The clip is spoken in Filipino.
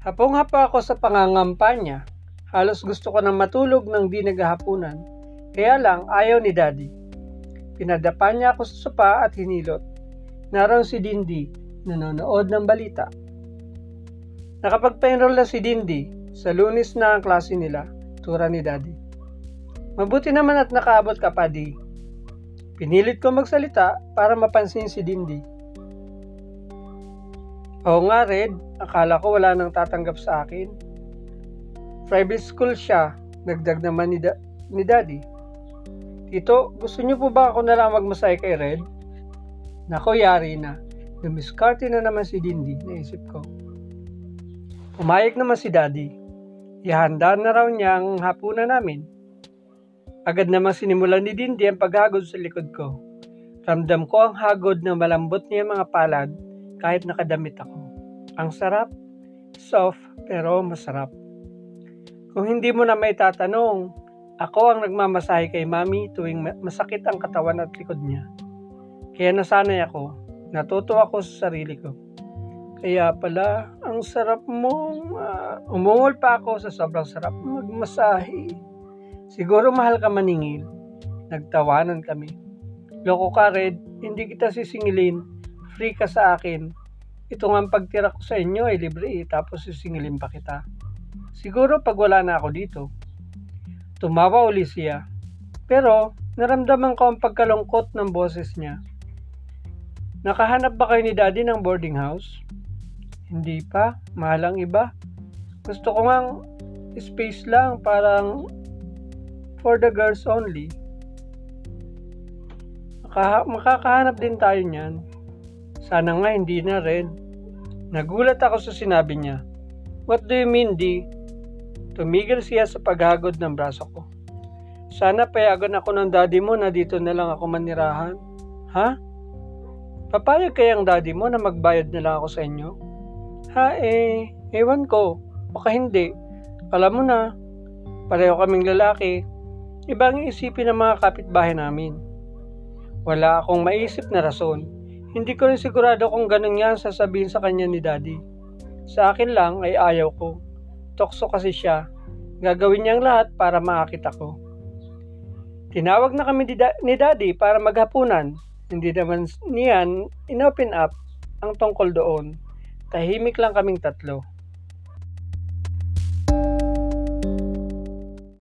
Hapong-hapa ako sa pangangampanya. Halos gusto ko nang matulog ng di naghahapunan. Kaya lang ayaw ni Daddy. Pinadapa niya ako sa sopa at hinilot. Naroon si Dindi, nanonood ng balita. Nakapagpa-enroll na si Dindi. Sa lunis na ang klase nila, tura ni Daddy. Mabuti naman at nakaabot ka pa, di. Pinilit ko magsalita para mapansin si Dindi. Oo nga, Red. Akala ko wala nang tatanggap sa akin. Private school siya. Nagdag naman ni, da- ni Daddy. Tito, gusto niyo po ba ako na lang magmasay kay Red? Nako, yari na. Dumiskarte na naman si Dindi, naisip ko. Pumayag naman si Daddy. Ihanda na raw niya ang hapunan namin. Agad namang sinimulan ni Dindi ang paghagod sa likod ko. Ramdam ko ang hagod ng malambot niya mga palad kahit nakadamit ako. Ang sarap, soft pero masarap. Kung hindi mo na may tatanong, ako ang nagmamasahe kay mami tuwing masakit ang katawan at likod niya. Kaya nasanay ako, natuto ako sa sarili ko. Kaya pala, ang sarap mong uh, umungol pa ako sa sobrang sarap magmasahe. Siguro mahal ka maningil. Nagtawanan kami. Loko ka, Red. Hindi kita sisingilin. Free ka sa akin. Ito nga ang pagtira ko sa inyo ay libre eh, tapos sisingilin pa kita. Siguro pag wala na ako dito. Tumawa uli siya. Pero naramdaman ko ang pagkalungkot ng boses niya. Nakahanap ba kayo ni Daddy ng boarding house? Hindi pa, mahal ang iba. Gusto ko ngang space lang, parang for the girls only. Maka- makakahanap din tayo niyan. Sana nga hindi na rin. Nagulat ako sa sinabi niya. What do you mean, Di? Tumigil siya sa paghagod ng braso ko. Sana payagan ako ng daddy mo na dito na lang ako manirahan. Ha? Papayag kayang daddy mo na magbayad na lang ako sa inyo? Ha eh, ewan ko. Baka hindi. Alam mo na, pareho kaming lalaki. Ibang isipin ng mga kapitbahay namin. Wala akong maisip na rason. Hindi ko rin sigurado kung ganun nga sasabihin sa kanya ni daddy. Sa akin lang ay ayaw ko. Tokso kasi siya. Gagawin niyang lahat para maakit ako. Tinawag na kami ni daddy para maghapunan. Hindi naman niyan inopen up ang tungkol doon. Tahimik lang kaming tatlo.